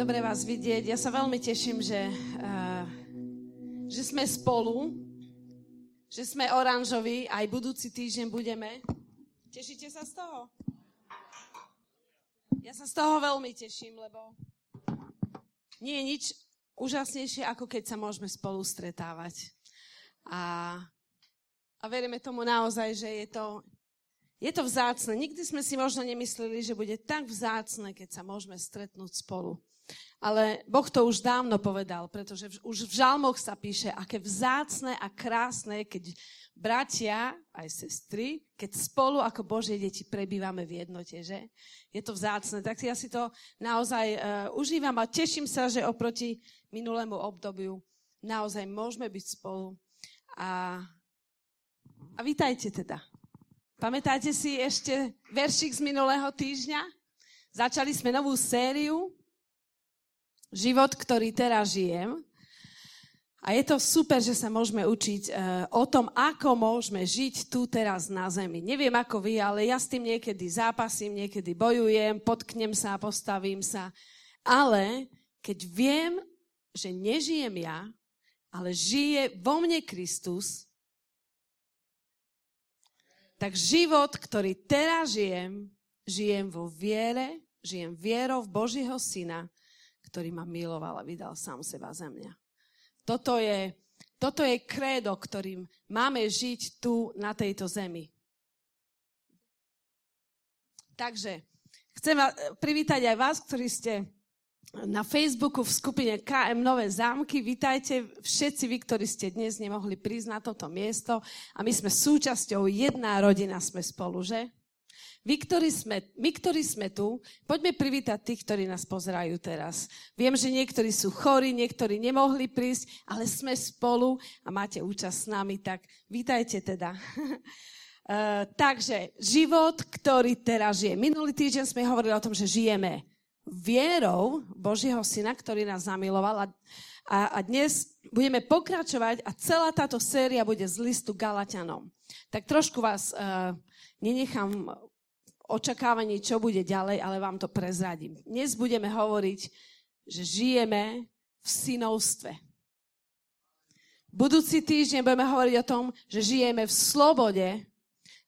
dobre vás vidieť. Ja sa veľmi teším, že, uh, že sme spolu, že sme oranžoví, aj budúci týždeň budeme. Tešíte sa z toho? Ja sa z toho veľmi teším, lebo nie je nič úžasnejšie, ako keď sa môžeme spolu stretávať. A, a veríme tomu naozaj, že je to, je to vzácne. Nikdy sme si možno nemysleli, že bude tak vzácne, keď sa môžeme stretnúť spolu. Ale Boh to už dávno povedal, pretože už v žalmoch sa píše, aké vzácne a krásne, keď bratia, aj sestry, keď spolu ako Božie deti prebývame v jednote, že? Je to vzácne. Tak ja si to naozaj uh, užívam a teším sa, že oproti minulému obdobiu naozaj môžeme byť spolu. A, a vítajte teda. Pamätáte si ešte veršik z minulého týždňa? Začali sme novú sériu Život, ktorý teraz žijem. A je to super, že sa môžeme učiť uh, o tom, ako môžeme žiť tu teraz na zemi. Neviem ako vy, ale ja s tým niekedy zápasím, niekedy bojujem, potknem sa, postavím sa. Ale keď viem, že nežijem ja, ale žije vo mne Kristus, tak život, ktorý teraz žijem, žijem vo viere, žijem vierou v Božího Syna, ktorý ma miloval a vydal sám seba za mňa. Toto je, toto je krédo, ktorým máme žiť tu na tejto zemi. Takže chcem privítať aj vás, ktorí ste na Facebooku v skupine KM Nové zámky. Vítajte všetci vy, ktorí ste dnes nemohli prísť na toto miesto. A my sme súčasťou, jedna rodina sme spolu, že? Vy, ktorí sme, my, ktorí sme tu, poďme privítať tých, ktorí nás pozerajú teraz. Viem, že niektorí sú chorí, niektorí nemohli prísť, ale sme spolu a máte účasť s nami, tak vítajte teda. Uh, takže život, ktorý teraz žije. Minulý týždeň sme hovorili o tom, že žijeme vierou Božieho Syna, ktorý nás zamiloval. A, a, a dnes budeme pokračovať a celá táto séria bude z listu Galatianom. Tak trošku vás uh, nenechám očakávanie, čo bude ďalej, ale vám to prezradím. Dnes budeme hovoriť, že žijeme v synovstve. Budúci týždeň budeme hovoriť o tom, že žijeme v slobode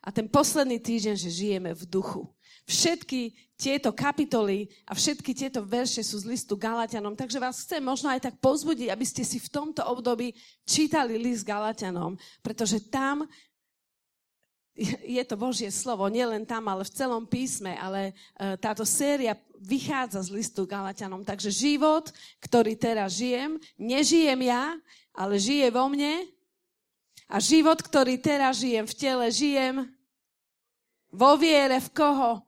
a ten posledný týždeň, že žijeme v duchu. Všetky tieto kapitoly a všetky tieto verše sú z listu Galatianom, takže vás chcem možno aj tak pozbudiť, aby ste si v tomto období čítali list Galatianom, pretože tam je to Božie slovo, nielen tam, ale v celom písme, ale e, táto séria vychádza z listu Galatianom. Takže život, ktorý teraz žijem, nežijem ja, ale žije vo mne. A život, ktorý teraz žijem v tele, žijem vo viere v koho?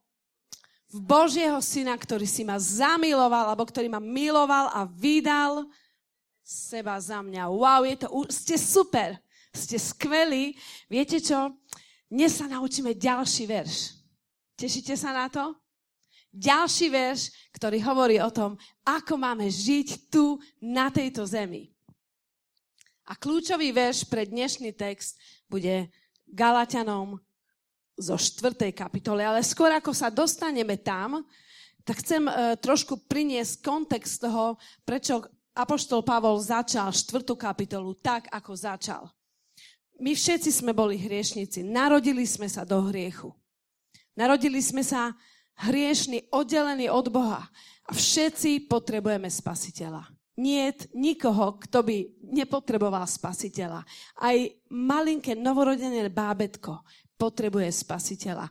v Božieho syna, ktorý si ma zamiloval, alebo ktorý ma miloval a vydal seba za mňa. Wow, je to, ste super, ste skvelí. Viete čo? Dnes sa naučíme ďalší verš. Tešíte sa na to? Ďalší verš, ktorý hovorí o tom, ako máme žiť tu na tejto zemi. A kľúčový verš pre dnešný text bude Galatianom zo štvrtej kapitoly. Ale skôr ako sa dostaneme tam, tak chcem uh, trošku priniesť kontext toho, prečo Apoštol Pavol začal štvrtú kapitolu tak, ako začal. My všetci sme boli hriešnici. Narodili sme sa do hriechu. Narodili sme sa hriešni, oddelení od Boha. A všetci potrebujeme spasiteľa. Nie nikoho, kto by nepotreboval spasiteľa. Aj malinké novorodené bábetko potrebuje spasiteľa.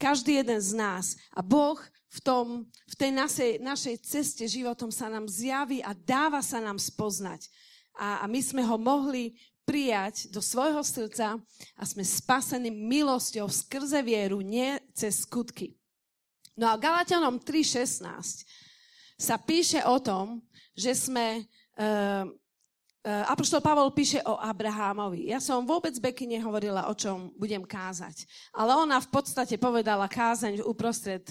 Každý jeden z nás. A Boh v, tom, v tej našej, našej ceste životom sa nám zjaví a dáva sa nám spoznať. A, a my sme ho mohli prijať do svojho srdca a sme spasení milosťou skrze vieru, nie cez skutky. No a Galatianom 3.16 sa píše o tom, že sme uh, Eh, Apoštol Pavol píše o Abrahámovi. Ja som vôbec Beky nehovorila, o čom budem kázať. Ale ona v podstate povedala kázaň uprostred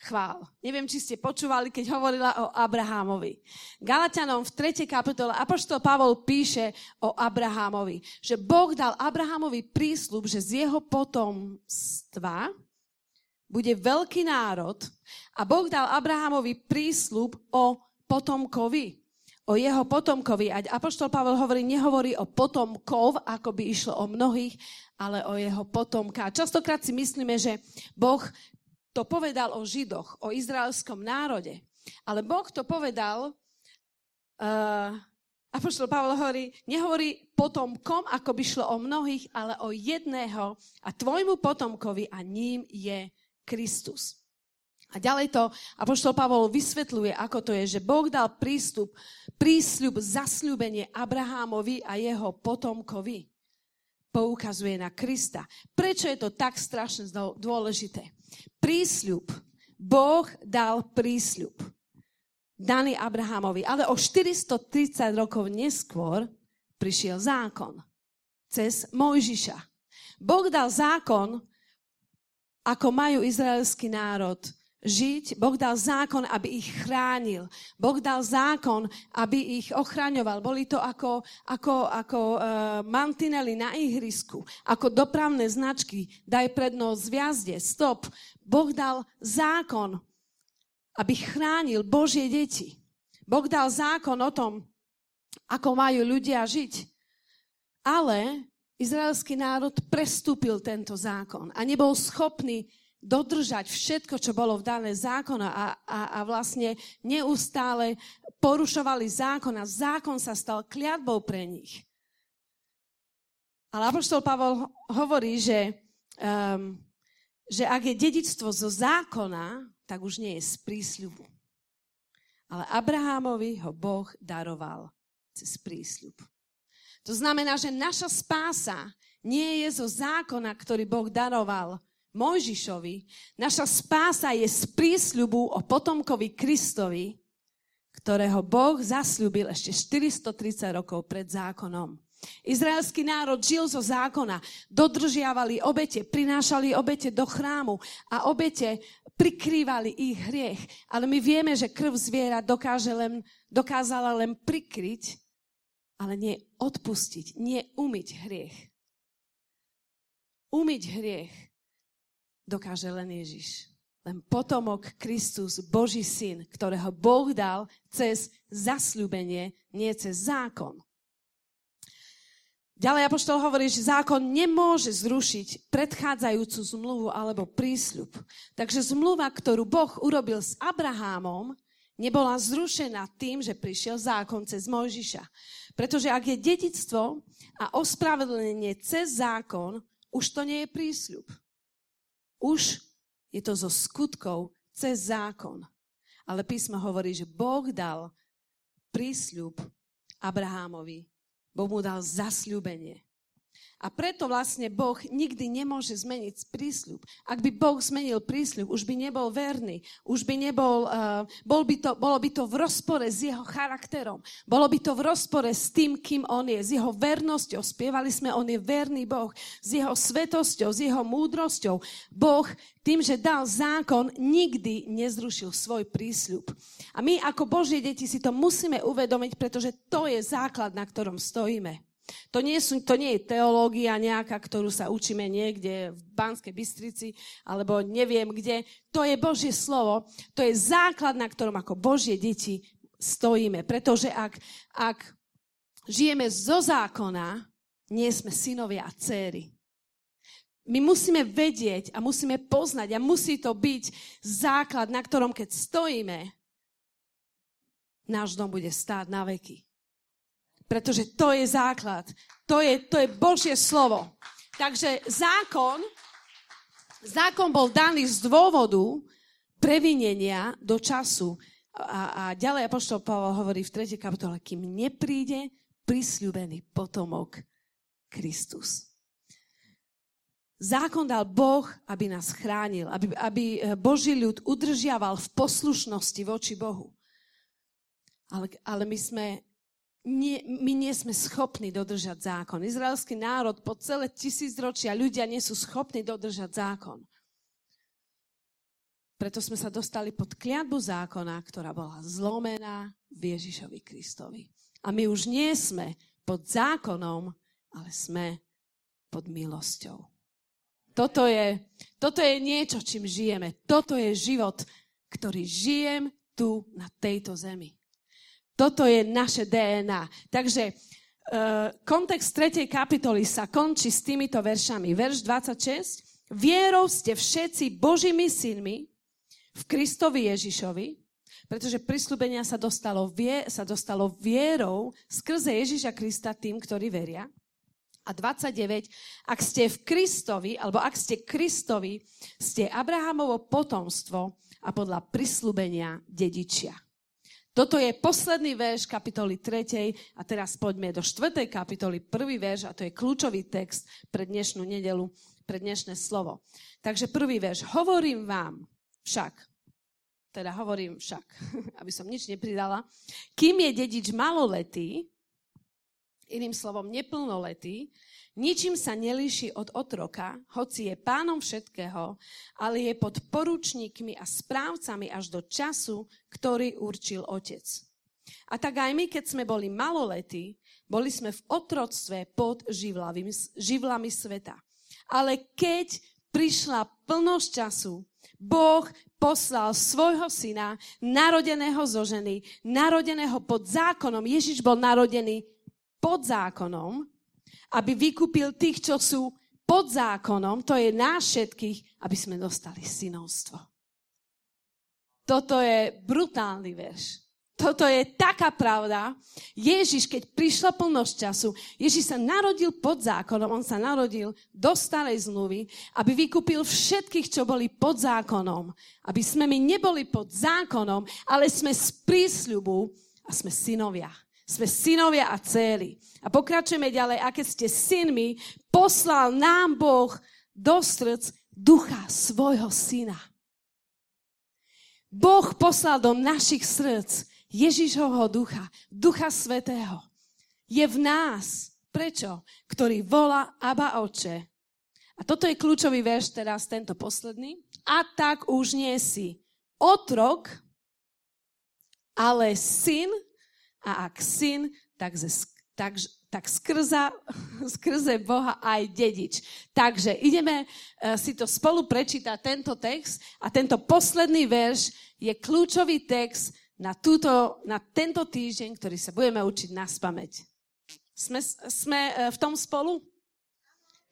chvál. Neviem, či ste počúvali, keď hovorila o Abrahámovi. Galatianom v 3. kapitole Apoštol Pavol píše o Abrahámovi, že Boh dal Abrahámovi prísľub, že z jeho potomstva bude veľký národ a Boh dal Abrahamovi prísľub o potomkovi, o jeho potomkovi. A Apoštol Pavel hovorí, nehovorí o potomkov, ako by išlo o mnohých, ale o jeho potomka. Častokrát si myslíme, že Boh to povedal o Židoch, o izraelskom národe. Ale Boh to povedal, uh, Apoštol Pavel hovorí, nehovorí potomkom, ako by šlo o mnohých, ale o jedného a tvojmu potomkovi a ním je Kristus. A ďalej to Apoštol Pavol vysvetľuje, ako to je, že Boh dal prístup, prísľub, zasľúbenie Abrahámovi a jeho potomkovi. Poukazuje na Krista. Prečo je to tak strašne dôležité? Prísľub. Boh dal prísľub. Daný Abrahámovi. Ale o 430 rokov neskôr prišiel zákon. Cez Mojžiša. Boh dal zákon ako majú izraelský národ žiť. Boh dal zákon, aby ich chránil. Boh dal zákon, aby ich ochraňoval. Boli to ako, ako, ako uh, mantinely na ihrisku, ako dopravné značky. Daj prednosť zviazde, stop. Boh dal zákon, aby chránil Božie deti. Boh dal zákon o tom, ako majú ľudia žiť. Ale izraelský národ prestúpil tento zákon a nebol schopný dodržať všetko, čo bolo v dané zákona a, a, a vlastne neustále porušovali zákon a zákon sa stal kliatbou pre nich. Ale Apoštol Pavol hovorí, že, um, že ak je dedičstvo zo zákona, tak už nie je z prísľubu. Ale Abrahámovi ho Boh daroval cez prísľub. To znamená, že naša spása nie je zo zákona, ktorý Boh daroval Mojžišovi. Naša spása je z prísľubu o potomkovi Kristovi, ktorého Boh zasľúbil ešte 430 rokov pred zákonom. Izraelský národ žil zo zákona, dodržiavali obete, prinášali obete do chrámu a obete prikrývali ich hriech. Ale my vieme, že krv zviera dokáže len, dokázala len prikryť ale nie odpustiť, nie umyť hriech. Umyť hriech dokáže len Ježiš. Len potomok Kristus, Boží syn, ktorého Boh dal cez zasľúbenie, nie cez zákon. Ďalej Apoštol hovorí, že zákon nemôže zrušiť predchádzajúcu zmluvu alebo prísľub. Takže zmluva, ktorú Boh urobil s Abrahámom, nebola zrušená tým, že prišiel zákon cez Mojžiša. Pretože ak je dedictvo a ospravedlnenie cez zákon, už to nie je prísľub. Už je to zo skutkov cez zákon. Ale písmo hovorí, že Boh dal prísľub Abrahámovi. Boh mu dal zasľúbenie. A preto vlastne Boh nikdy nemôže zmeniť prísľub. Ak by Boh zmenil prísľub, už by nebol verný, už by nebol, uh, bol by to, bolo by to v rozpore s jeho charakterom. Bolo by to v rozpore s tým, kým on je, s jeho vernosťou. Spievali sme, on je verný Boh. S jeho svetosťou, s jeho múdrosťou. Boh tým, že dal zákon, nikdy nezrušil svoj prísľub. A my ako Božie deti si to musíme uvedomiť, pretože to je základ, na ktorom stojíme. To nie, sú, to nie je teológia nejaká, ktorú sa učíme niekde v Banskej Bystrici, alebo neviem kde. To je Božie slovo. To je základ, na ktorom ako Božie deti stojíme. Pretože ak, ak žijeme zo zákona, nie sme synovia a céry. My musíme vedieť a musíme poznať a musí to byť základ, na ktorom keď stojíme, náš dom bude stáť na veky. Pretože to je základ. To je, to je Božie slovo. Takže zákon, zákon bol daný z dôvodu previnenia do času. A, a ďalej Apoštol Pavel hovorí v 3. kapitole, kým nepríde prisľúbený potomok Kristus. Zákon dal Boh, aby nás chránil, aby, aby Boží ľud udržiaval v poslušnosti voči Bohu. Ale, ale my sme nie, my nie sme schopní dodržať zákon. Izraelský národ po celé tisícročia ľudia nie sú schopní dodržať zákon. Preto sme sa dostali pod kliatbu zákona, ktorá bola zlomená v Ježišovi Kristovi. A my už nie sme pod zákonom, ale sme pod milosťou. Toto je, Toto je niečo, čím žijeme. Toto je život, ktorý žijem tu na tejto zemi. Toto je naše DNA. Takže uh, kontext 3. kapitoly sa končí s týmito veršami. Verš 26. Vierou ste všetci Božími synmi v Kristovi Ježišovi, pretože prislúbenia sa dostalo, vie, sa dostalo vierou skrze Ježiša Krista tým, ktorí veria. A 29, ak ste v Kristovi, alebo ak ste Kristovi, ste Abrahamovo potomstvo a podľa prislúbenia dedičia. Toto je posledný verš kapitoly 3. A teraz poďme do 4. kapitoly, prvý verš, a to je kľúčový text pre dnešnú nedelu, pre dnešné slovo. Takže prvý verš. Hovorím vám však, teda hovorím však, aby som nič nepridala, kým je dedič maloletý, iným slovom neplnoletý, ničím sa nelíši od otroka, hoci je pánom všetkého, ale je pod poručníkmi a správcami až do času, ktorý určil otec. A tak aj my, keď sme boli maloletí, boli sme v otroctve pod živlami, živlami sveta. Ale keď prišla plnosť času, Boh poslal svojho syna, narodeného zo ženy, narodeného pod zákonom. Ježiš bol narodený pod zákonom, aby vykúpil tých, čo sú pod zákonom, to je nás všetkých, aby sme dostali synovstvo. Toto je brutálny verš. Toto je taká pravda. Ježiš, keď prišla plnosť času, Ježiš sa narodil pod zákonom, on sa narodil do starej zmluvy, aby vykúpil všetkých, čo boli pod zákonom. Aby sme my neboli pod zákonom, ale sme z prísľubu a sme synovia. Sme synovia a cély. A pokračujeme ďalej, aké ste synmi, poslal nám Boh do srdc ducha svojho syna. Boh poslal do našich srdc Ježišovho ducha, ducha svetého, je v nás. Prečo? Ktorý volá Aba Oče. A toto je kľúčový verš teraz, tento posledný. A tak už nie si otrok, ale syn. A ak syn, tak, ze, tak, tak skrza, skrze Boha aj dedič. Takže ideme uh, si to spolu prečítať, tento text. A tento posledný verš je kľúčový text na, túto, na tento týždeň, ktorý sa budeme učiť na spameť. Sme, sme e, v tom spolu?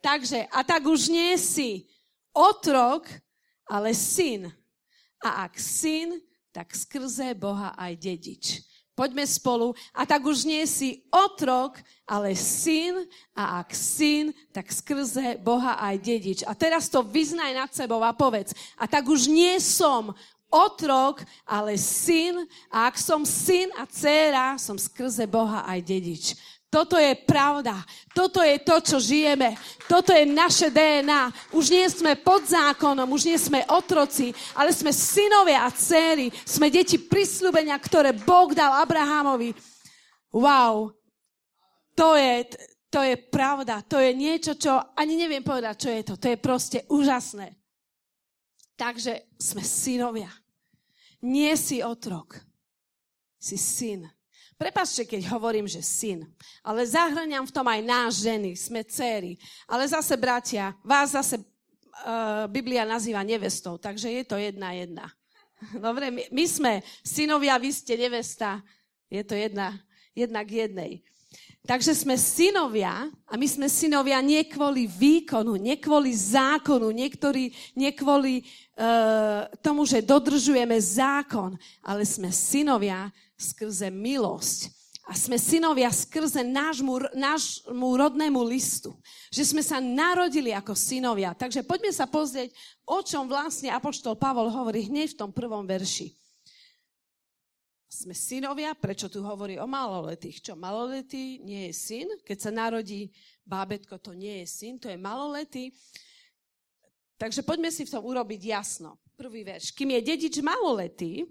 Takže, a tak už nie si otrok, ale syn. A ak syn, tak skrze Boha aj dedič. Poďme spolu. A tak už nie si otrok, ale syn. A ak syn, tak skrze Boha aj dedič. A teraz to vyznaj nad sebou a povedz. A tak už nie som otrok, ale syn. A ak som syn a dcéra, som skrze Boha aj dedič. Toto je pravda. Toto je to, čo žijeme. Toto je naše DNA. Už nie sme pod zákonom, už nie sme otroci, ale sme synovia a céry. Sme deti prisľúbenia, ktoré Boh dal Abrahamovi. Wow. To je, to je pravda. To je niečo, čo ani neviem povedať, čo je to. To je proste úžasné. Takže sme synovia. Nie si otrok. Si syn. Prepačte, keď hovorím, že syn. Ale zahrňam v tom aj nás, ženy. Sme céry. Ale zase, bratia, vás zase uh, Biblia nazýva nevestou. Takže je to jedna jedna. Dobre, my, my sme synovia, vy ste nevesta. Je to jedna, jedna k jednej. Takže sme synovia a my sme synovia nie kvôli výkonu, nie kvôli zákonu, niektorí, nie kvôli uh, tomu, že dodržujeme zákon, ale sme synovia skrze milosť. A sme synovia skrze nášmu, nášmu rodnému listu. Že sme sa narodili ako synovia. Takže poďme sa pozrieť, o čom vlastne Apoštol Pavol hovorí hneď v tom prvom verši sme synovia, prečo tu hovorí o maloletých? Čo, maloletý nie je syn? Keď sa narodí bábetko, to nie je syn, to je maloletý. Takže poďme si v tom urobiť jasno. Prvý verš. Kým je dedič maloletý,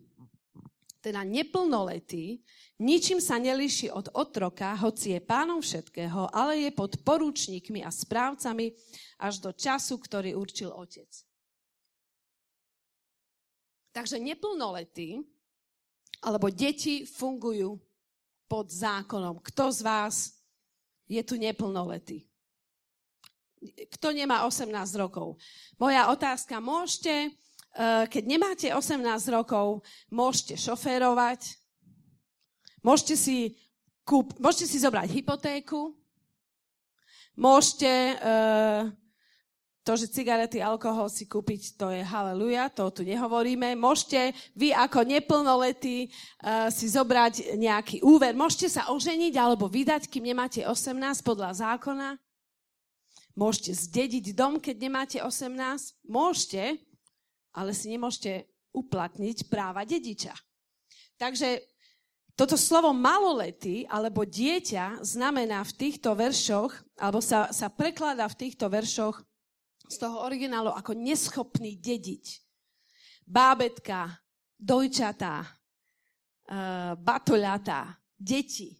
teda neplnoletý, ničím sa nelíši od otroka, hoci je pánom všetkého, ale je pod porúčnikmi a správcami až do času, ktorý určil otec. Takže neplnoletý alebo deti fungujú pod zákonom. Kto z vás je tu neplnoletý? kto nemá 18 rokov. Moja otázka, môžete, keď nemáte 18 rokov, môžete šoférovať, môžete si, kúp, môžete si zobrať hypotéku, môžete uh, to, že cigarety, alkohol si kúpiť, to je haleluja, to tu nehovoríme. Môžete vy ako neplnoletí uh, si zobrať nejaký úver. Môžete sa oženiť alebo vydať, kým nemáte 18 podľa zákona. Môžete zdediť dom, keď nemáte 18. Môžete, ale si nemôžete uplatniť práva dediča. Takže toto slovo maloletý alebo dieťa znamená v týchto veršoch, alebo sa, sa prekladá v týchto veršoch z toho originálu ako neschopný dediť. Bábetka, dojčatá, uh, batoľatá, deti,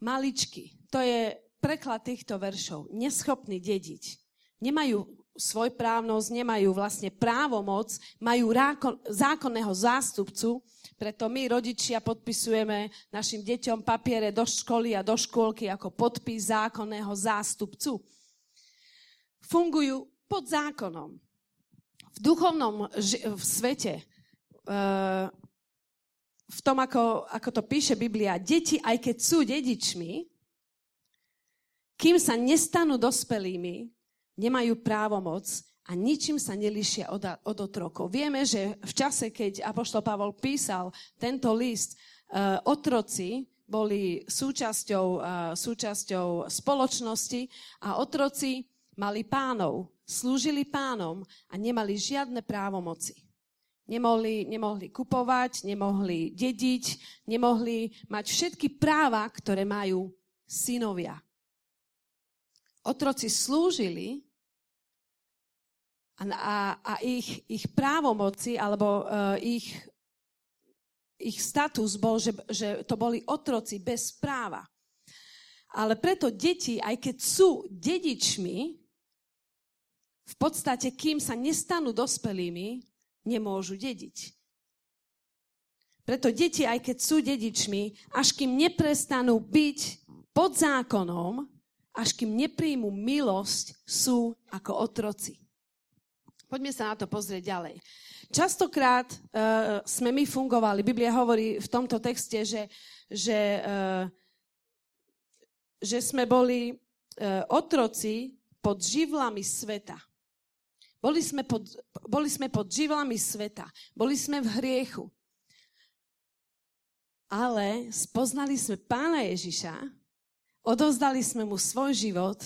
maličky. To je preklad týchto veršov. Neschopný dediť. Nemajú svojprávnosť, nemajú vlastne právomoc, majú zákonného zástupcu, preto my, rodičia, podpisujeme našim deťom papiere do školy a do škôlky ako podpis zákonného zástupcu fungujú pod zákonom. V duchovnom ži- v svete, uh, v tom, ako, ako to píše Biblia, deti, aj keď sú dedičmi, kým sa nestanú dospelými, nemajú právomoc a ničím sa nelíšia od, od otrokov. Vieme, že v čase, keď Apoštol Pavol písal tento list, uh, otroci boli súčasťou, uh, súčasťou spoločnosti a otroci mali pánov, slúžili pánom a nemali žiadne právomoci. Nemohli, nemohli kupovať, nemohli dediť, nemohli mať všetky práva, ktoré majú synovia. Otroci slúžili a, a, a ich, ich právomoci alebo uh, ich, ich status bol, že, že to boli otroci bez práva. Ale preto deti, aj keď sú dedičmi, v podstate, kým sa nestanú dospelými, nemôžu dediť. Preto deti, aj keď sú dedičmi, až kým neprestanú byť pod zákonom, až kým nepríjmu milosť, sú ako otroci. Poďme sa na to pozrieť ďalej. Častokrát uh, sme my fungovali, Biblia hovorí v tomto texte, že, že, uh, že sme boli uh, otroci pod živlami sveta. Boli sme, pod, boli sme pod živlami sveta. Boli sme v hriechu. Ale spoznali sme pána Ježiša, odovzdali sme mu svoj život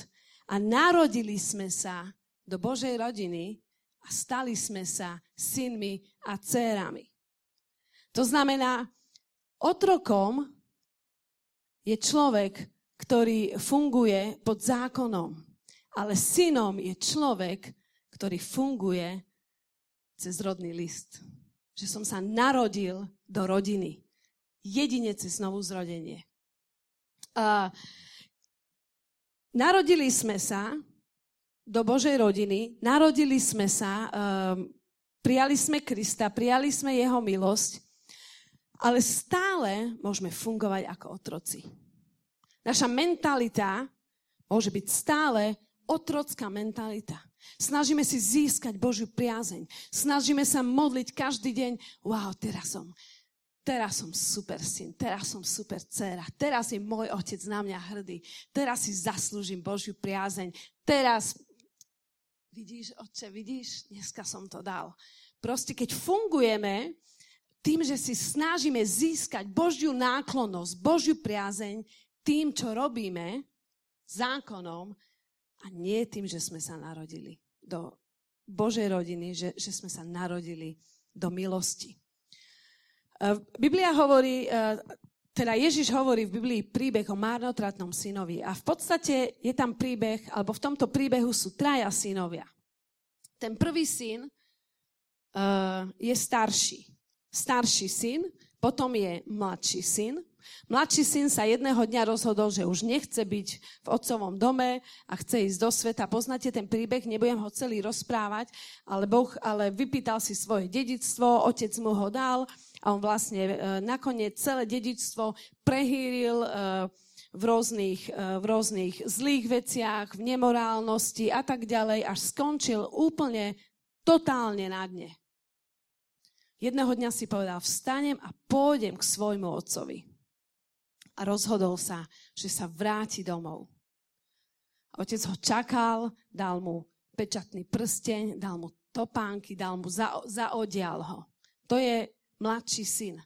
a narodili sme sa do Božej rodiny a stali sme sa synmi a dcérami. To znamená, otrokom je človek, ktorý funguje pod zákonom, ale synom je človek, ktorý funguje cez rodný list. Že som sa narodil do rodiny. Jedine cez znovu zrodenie. Narodili sme sa do Božej rodiny, narodili sme sa, um, prijali sme Krista, prijali sme Jeho milosť, ale stále môžeme fungovať ako otroci. Naša mentalita môže byť stále otrocká mentalita. Snažíme si získať Božiu priazeň. Snažíme sa modliť každý deň. Wow, teraz som, teraz som super syn, teraz som super dcera, teraz je môj otec na mňa hrdý, teraz si zaslúžim Božiu priazeň, teraz, vidíš, otče, vidíš, dneska som to dal. Proste keď fungujeme tým, že si snažíme získať Božiu náklonnosť, Božiu priazeň, tým, čo robíme, zákonom, a nie tým, že sme sa narodili do Božej rodiny, že, že sme sa narodili do milosti. E, Biblia hovorí, e, teda Ježiš hovorí v Biblii príbeh o márnotratnom synovi a v podstate je tam príbeh, alebo v tomto príbehu sú traja synovia. Ten prvý syn uh, je starší. Starší syn, potom je mladší syn Mladší syn sa jedného dňa rozhodol, že už nechce byť v otcovom dome a chce ísť do sveta. Poznáte ten príbeh, nebudem ho celý rozprávať, ale Boh ale vypýtal si svoje dedictvo, otec mu ho dal a on vlastne e, nakoniec celé dedičstvo prehýril e, v rôznych, e, v rôznych zlých veciach, v nemorálnosti a tak ďalej, až skončil úplne totálne na dne. Jedného dňa si povedal, vstanem a pôjdem k svojmu otcovi. A rozhodol sa, že sa vráti domov. Otec ho čakal, dal mu pečatný prsteň, dal mu topánky, dal mu, za, zaodial ho. To je mladší syn.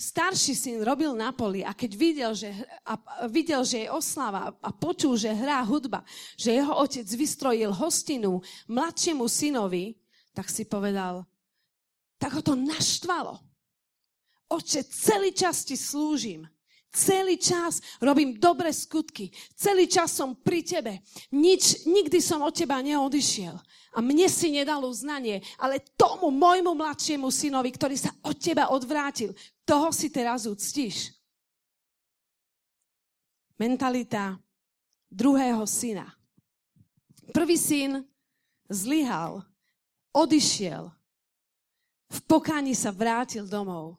Starší syn robil na poli a keď videl, že, a, videl, že je oslava a počul, že hrá hudba, že jeho otec vystrojil hostinu mladšiemu synovi, tak si povedal, tak ho to naštvalo. Oče, celý čas ti slúžim. Celý čas robím dobré skutky. Celý čas som pri tebe. Nič, nikdy som od teba neodišiel. A mne si nedal uznanie, ale tomu môjmu mladšiemu synovi, ktorý sa od teba odvrátil, toho si teraz uctíš. Mentalita druhého syna. Prvý syn zlyhal, odišiel, v pokáni sa vrátil domov.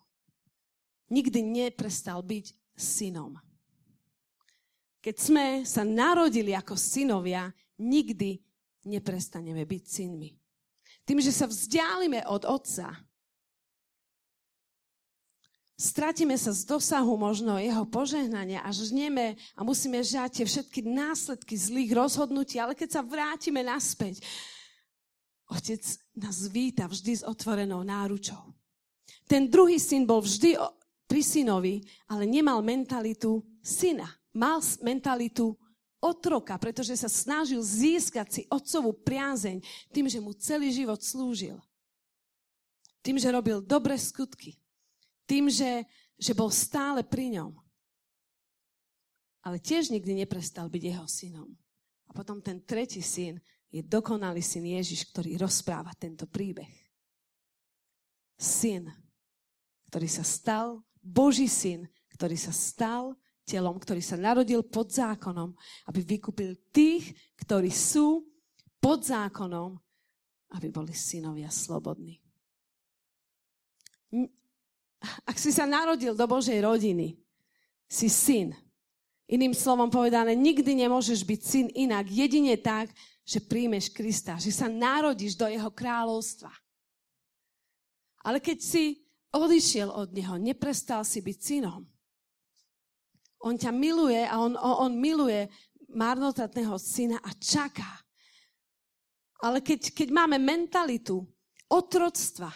Nikdy neprestal byť synom. Keď sme sa narodili ako synovia, nikdy neprestaneme byť synmi. Tým, že sa vzdialime od otca, stratíme sa z dosahu možno jeho požehnania a žneme a musíme žať tie všetky následky zlých rozhodnutí, ale keď sa vrátime naspäť, otec nás víta vždy s otvorenou náručou. Ten druhý syn bol vždy pri synovi, ale nemal mentalitu syna. Mal mentalitu otroka, pretože sa snažil získať si otcovú priazeň tým, že mu celý život slúžil. Tým, že robil dobré skutky. Tým, že, že bol stále pri ňom. Ale tiež nikdy neprestal byť jeho synom. A potom ten tretí syn je dokonalý syn Ježiš, ktorý rozpráva tento príbeh. Syn, ktorý sa stal Boží syn, ktorý sa stal telom, ktorý sa narodil pod zákonom, aby vykúpil tých, ktorí sú pod zákonom, aby boli synovia slobodní. Ak si sa narodil do Božej rodiny, si syn. Iným slovom povedané, nikdy nemôžeš byť syn inak, jedine tak, že príjmeš Krista, že sa narodíš do jeho kráľovstva. Ale keď si odišiel od neho, neprestal si byť synom. On ťa miluje a on, on miluje marnotratného syna a čaká. Ale keď, keď máme mentalitu otroctva,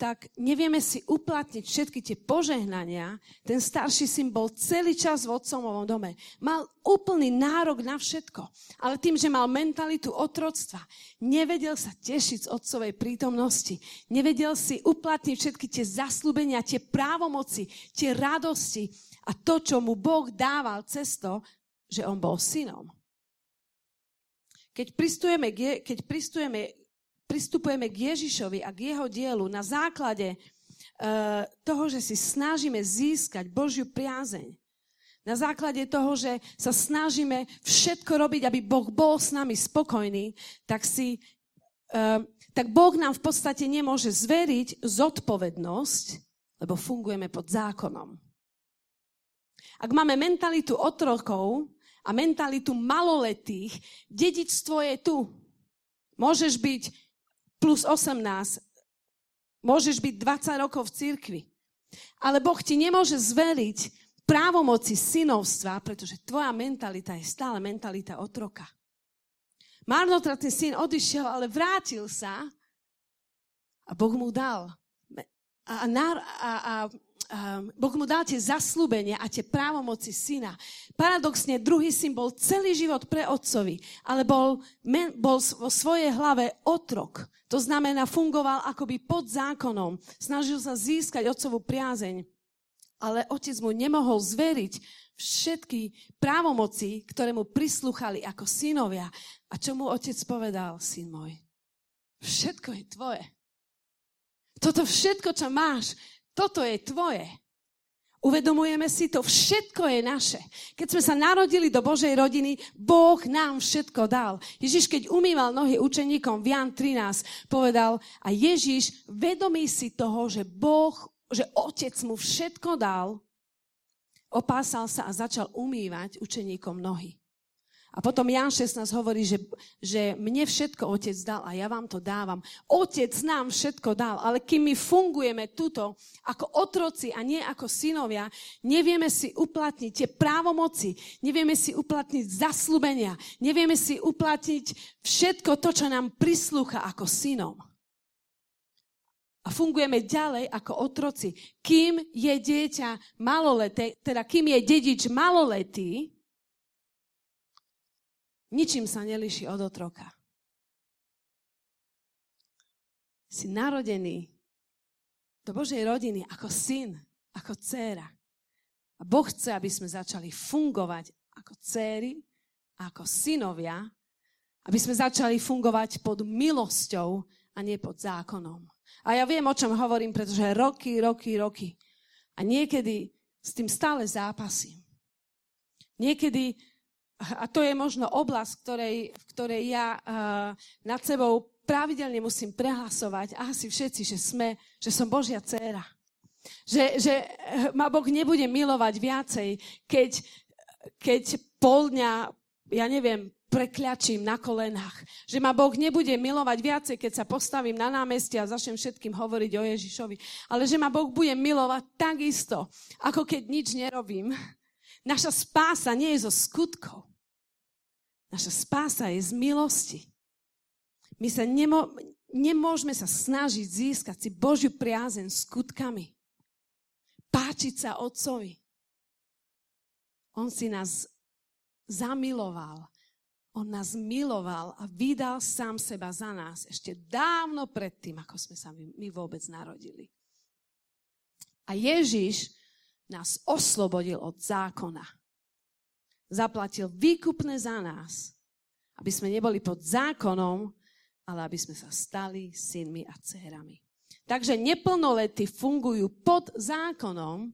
tak nevieme si uplatniť všetky tie požehnania. Ten starší syn bol celý čas v otcomovom dome. Mal úplný nárok na všetko. Ale tým, že mal mentalitu otroctva, nevedel sa tešiť z otcovej prítomnosti. Nevedel si uplatniť všetky tie zaslúbenia, tie právomoci, tie radosti a to, čo mu Boh dával cesto, že on bol synom. Keď pristujeme, keď pristujeme pristupujeme k Ježišovi a k jeho dielu na základe uh, toho, že si snažíme získať Božiu priazeň, na základe toho, že sa snažíme všetko robiť, aby Boh bol s nami spokojný, tak, si, uh, tak Boh nám v podstate nemôže zveriť zodpovednosť, lebo fungujeme pod zákonom. Ak máme mentalitu otrokov a mentalitu maloletých, dedičstvo je tu. Môžeš byť plus 18. Môžeš byť 20 rokov v cirkvi. Ale Boh ti nemôže zveriť právomoci synovstva, pretože tvoja mentalita je stále mentalita otroka. Marnotratný syn odišiel, ale vrátil sa a Boh mu dal. A, a, a, a um, Boh mu dal tie zaslúbenia a tie právomoci syna. Paradoxne, druhý syn bol celý život pre otcovi, ale bol, men, bol vo svojej hlave otrok. To znamená, fungoval akoby pod zákonom. Snažil sa získať otcovú priazeň. Ale otec mu nemohol zveriť všetky právomoci, ktoré mu prisluchali ako synovia. A čo mu otec povedal, syn môj? Všetko je tvoje. Toto všetko, čo máš, toto je tvoje. Uvedomujeme si to, všetko je naše. Keď sme sa narodili do Božej rodiny, Boh nám všetko dal. Ježiš, keď umýval nohy učeníkom v Jan 13, povedal, a Ježiš, vedomí si toho, že Boh že otec mu všetko dal, opásal sa a začal umývať učeníkom nohy. A potom Jan 16 hovorí, že, že mne všetko otec dal a ja vám to dávam. Otec nám všetko dal, ale kým my fungujeme tuto ako otroci a nie ako synovia, nevieme si uplatniť tie právomoci, nevieme si uplatniť zaslúbenia, nevieme si uplatniť všetko to, čo nám prislúcha ako synom. A fungujeme ďalej ako otroci. Kým je dieťa maloleté, teda kým je dedič maloletý, ničím sa neliší od otroka. Si narodený do Božej rodiny ako syn, ako dcéra. A Boh chce, aby sme začali fungovať ako céry, ako synovia, aby sme začali fungovať pod milosťou a nie pod zákonom. A ja viem, o čom hovorím, pretože roky, roky, roky. A niekedy s tým stále zápasím. Niekedy a to je možno oblasť, ktorej, v ktorej ja uh, nad sebou pravidelne musím prehlasovať, asi všetci, že, sme, že som Božia dcéra. Že, že ma Boh nebude milovať viacej, keď, keď pol dňa, ja neviem, prekľačím na kolenách. Že ma Boh nebude milovať viacej, keď sa postavím na námestie a začnem všetkým hovoriť o Ježišovi. Ale že ma Boh bude milovať takisto, ako keď nič nerobím. Naša spása nie je zo skutkov. Naša spása je z milosti. My sa nemo, nemôžeme sa snažiť získať si Božiu priazen skutkami. Páčiť sa Otcovi. On si nás zamiloval. On nás miloval a vydal sám seba za nás ešte dávno predtým, ako sme sa my vôbec narodili. A Ježiš nás oslobodil od zákona zaplatil výkupné za nás, aby sme neboli pod zákonom, ale aby sme sa stali synmi a dcerami. Takže neplnolety fungujú pod zákonom,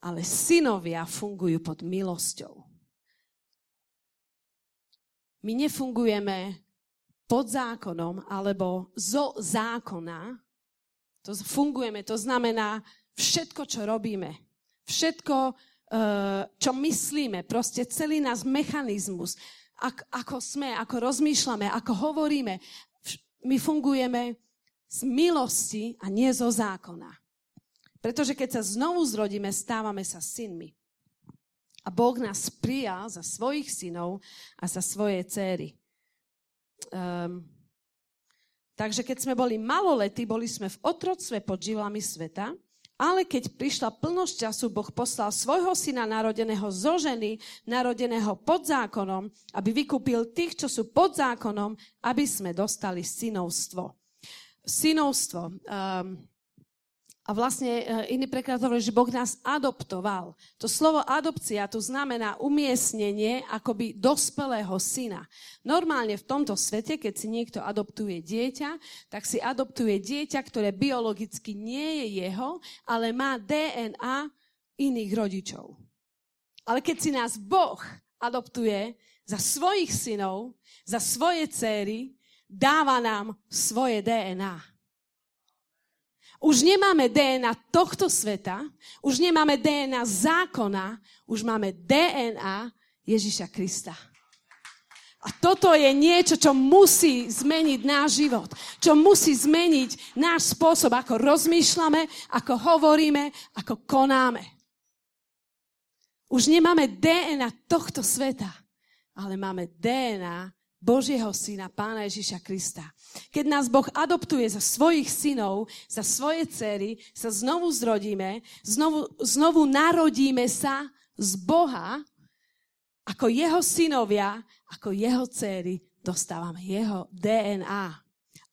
ale synovia fungujú pod milosťou. My nefungujeme pod zákonom alebo zo zákona. To fungujeme, to znamená všetko, čo robíme. Všetko, čo myslíme, proste celý náš mechanizmus, ako sme, ako rozmýšľame, ako hovoríme, my fungujeme z milosti a nie zo zákona. Pretože keď sa znovu zrodíme, stávame sa synmi. A Boh nás prijal za svojich synov a za svoje céry. Um, takže keď sme boli maloletí, boli sme v otroctve pod živlami sveta, ale keď prišla plnosť času, Boh poslal svojho syna narodeného zo ženy, narodeného pod zákonom, aby vykúpil tých, čo sú pod zákonom, aby sme dostali synovstvo. Synovstvo. Um, a vlastne e, iný preklad hovorí, že Boh nás adoptoval. To slovo adopcia tu znamená umiestnenie akoby dospelého syna. Normálne v tomto svete, keď si niekto adoptuje dieťa, tak si adoptuje dieťa, ktoré biologicky nie je jeho, ale má DNA iných rodičov. Ale keď si nás Boh adoptuje za svojich synov, za svoje céry, dáva nám svoje DNA. Už nemáme DNA tohto sveta, už nemáme DNA zákona, už máme DNA Ježiša Krista. A toto je niečo, čo musí zmeniť náš život. Čo musí zmeniť náš spôsob, ako rozmýšľame, ako hovoríme, ako konáme. Už nemáme DNA tohto sveta, ale máme DNA Božieho syna, pána Ježiša Krista. Keď nás Boh adoptuje za svojich synov, za svoje cery, sa znovu zrodíme, znovu, znovu narodíme sa z Boha, ako jeho synovia, ako jeho céry, dostávame jeho DNA.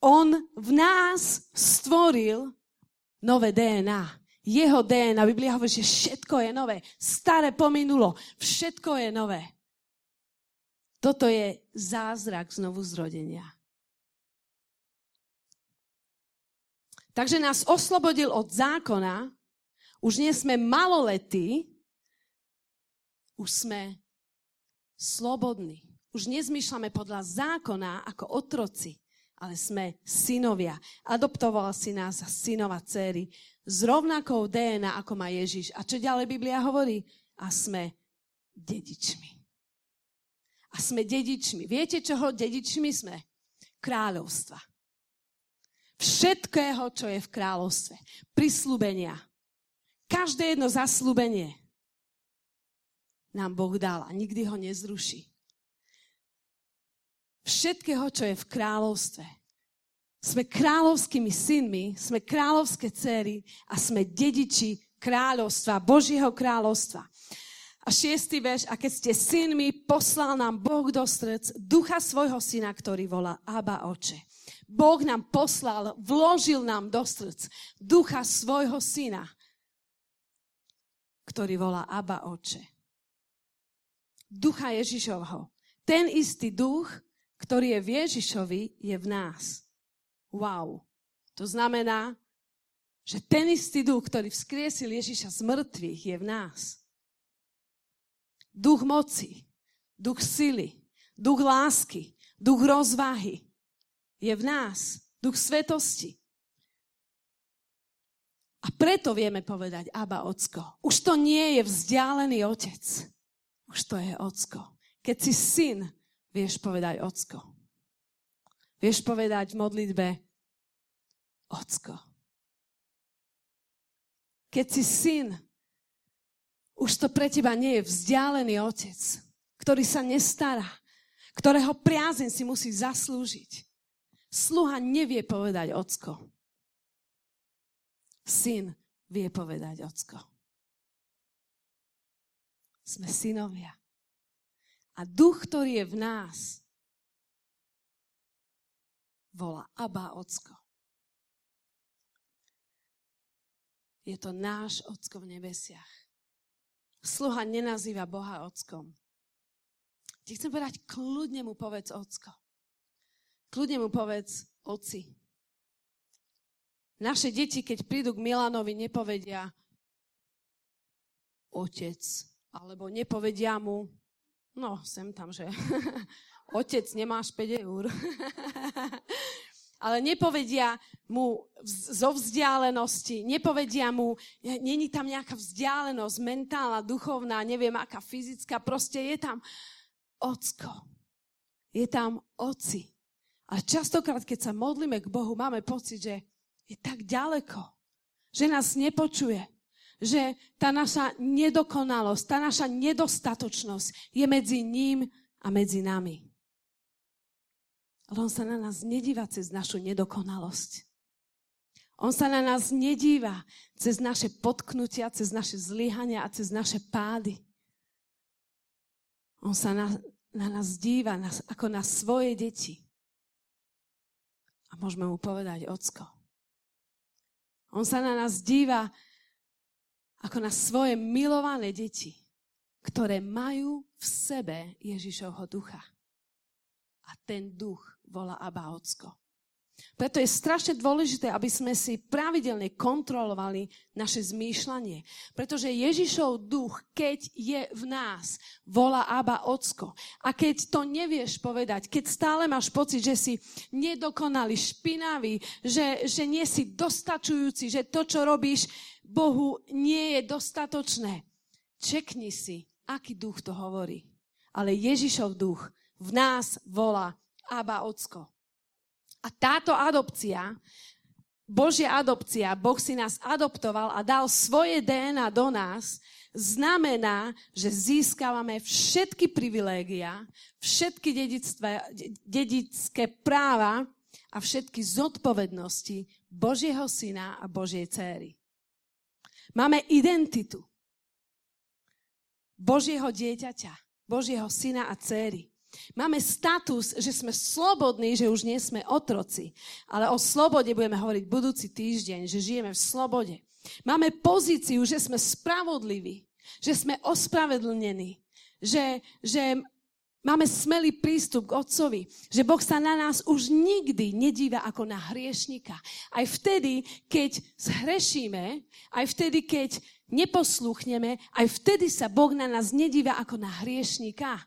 On v nás stvoril nové DNA. Jeho DNA, Biblia hovorí, že všetko je nové. Staré pominulo, všetko je nové. Toto je zázrak znovu zrodenia. Takže nás oslobodil od zákona, už nie sme maloletí, už sme slobodní. Už nezmýšľame podľa zákona ako otroci, ale sme synovia. Adoptoval si nás za synova céry s rovnakou DNA, ako má Ježiš. A čo ďalej Biblia hovorí? A sme dedičmi. A sme dedičmi. Viete, čoho dedičmi sme? Kráľovstva. Všetkého, čo je v kráľovstve. Prislúbenia. Každé jedno zaslúbenie nám Boh dal a nikdy ho nezruší. Všetkého, čo je v kráľovstve. Sme kráľovskými synmi, sme kráľovské céry a sme dediči kráľovstva, Božieho kráľovstva. A šiestý verš, a keď ste synmi, poslal nám Boh do srdc ducha svojho syna, ktorý volá Abba Oče. Boh nám poslal, vložil nám do srdc ducha svojho syna, ktorý volá Abba Oče. Ducha Ježišovho. Ten istý duch, ktorý je v Ježišovi, je v nás. Wow. To znamená, že ten istý duch, ktorý vzkriesil Ježiša z mŕtvych, je v nás. Duch moci, duch sily, duch lásky, duch rozvahy je v nás. Duch svetosti. A preto vieme povedať Aba Ocko. Už to nie je vzdialený otec. Už to je Ocko. Keď si syn, vieš povedať Ocko. Vieš povedať v modlitbe Ocko. Keď si syn, už to pre teba nie je vzdialený otec, ktorý sa nestará, ktorého priazeň si musí zaslúžiť. Sluha nevie povedať ocko. Syn vie povedať ocko. Sme synovia. A duch, ktorý je v nás, volá Abba Ocko. Je to náš Ocko v nebesiach. Sluha nenazýva Boha Ockom. Ti chcem povedať, kľudne mu povedz Ocko. Kľudne mu povedz Oci. Naše deti, keď prídu k Milanovi, nepovedia otec, alebo nepovedia mu, no, sem tam, že otec, nemáš 5 eur. ale nepovedia mu zo vzdialenosti, nepovedia mu, není tam nejaká vzdialenosť, mentálna, duchovná, neviem aká fyzická, proste je tam ocko. Je tam oci. A častokrát, keď sa modlíme k Bohu, máme pocit, že je tak ďaleko, že nás nepočuje, že tá naša nedokonalosť, tá naša nedostatočnosť je medzi ním a medzi nami. Ale on sa na nás nedíva cez našu nedokonalosť. On sa na nás nedíva cez naše potknutia, cez naše zlyhania a cez naše pády. On sa na, na nás díva na, ako na svoje deti. A môžeme mu povedať, ocko. On sa na nás díva ako na svoje milované deti, ktoré majú v sebe Ježišovho ducha. A ten duch volá Abba Ocko. Preto je strašne dôležité, aby sme si pravidelne kontrolovali naše zmýšľanie. Pretože Ježišov duch, keď je v nás, volá Abba Ocko. A keď to nevieš povedať, keď stále máš pocit, že si nedokonalý, špinavý, že, že nie si dostačujúci, že to, čo robíš Bohu, nie je dostatočné, čekni si, aký duch to hovorí. Ale Ježišov duch v nás volá Aba Ocko. A táto adopcia, Božia adopcia, Boh si nás adoptoval a dal svoje DNA do nás, znamená, že získavame všetky privilégia, všetky dedické práva a všetky zodpovednosti Božieho syna a Božej céry. Máme identitu Božieho dieťaťa, Božieho syna a céry. Máme status, že sme slobodní, že už nie sme otroci. Ale o slobode budeme hovoriť budúci týždeň, že žijeme v slobode. Máme pozíciu, že sme spravodliví, že sme ospravedlnení, že, že máme smelý prístup k Otcovi, že Boh sa na nás už nikdy nedíva ako na hriešnika. Aj vtedy, keď zhrešíme, aj vtedy, keď neposluchneme, aj vtedy sa Boh na nás nedíva ako na hriešnika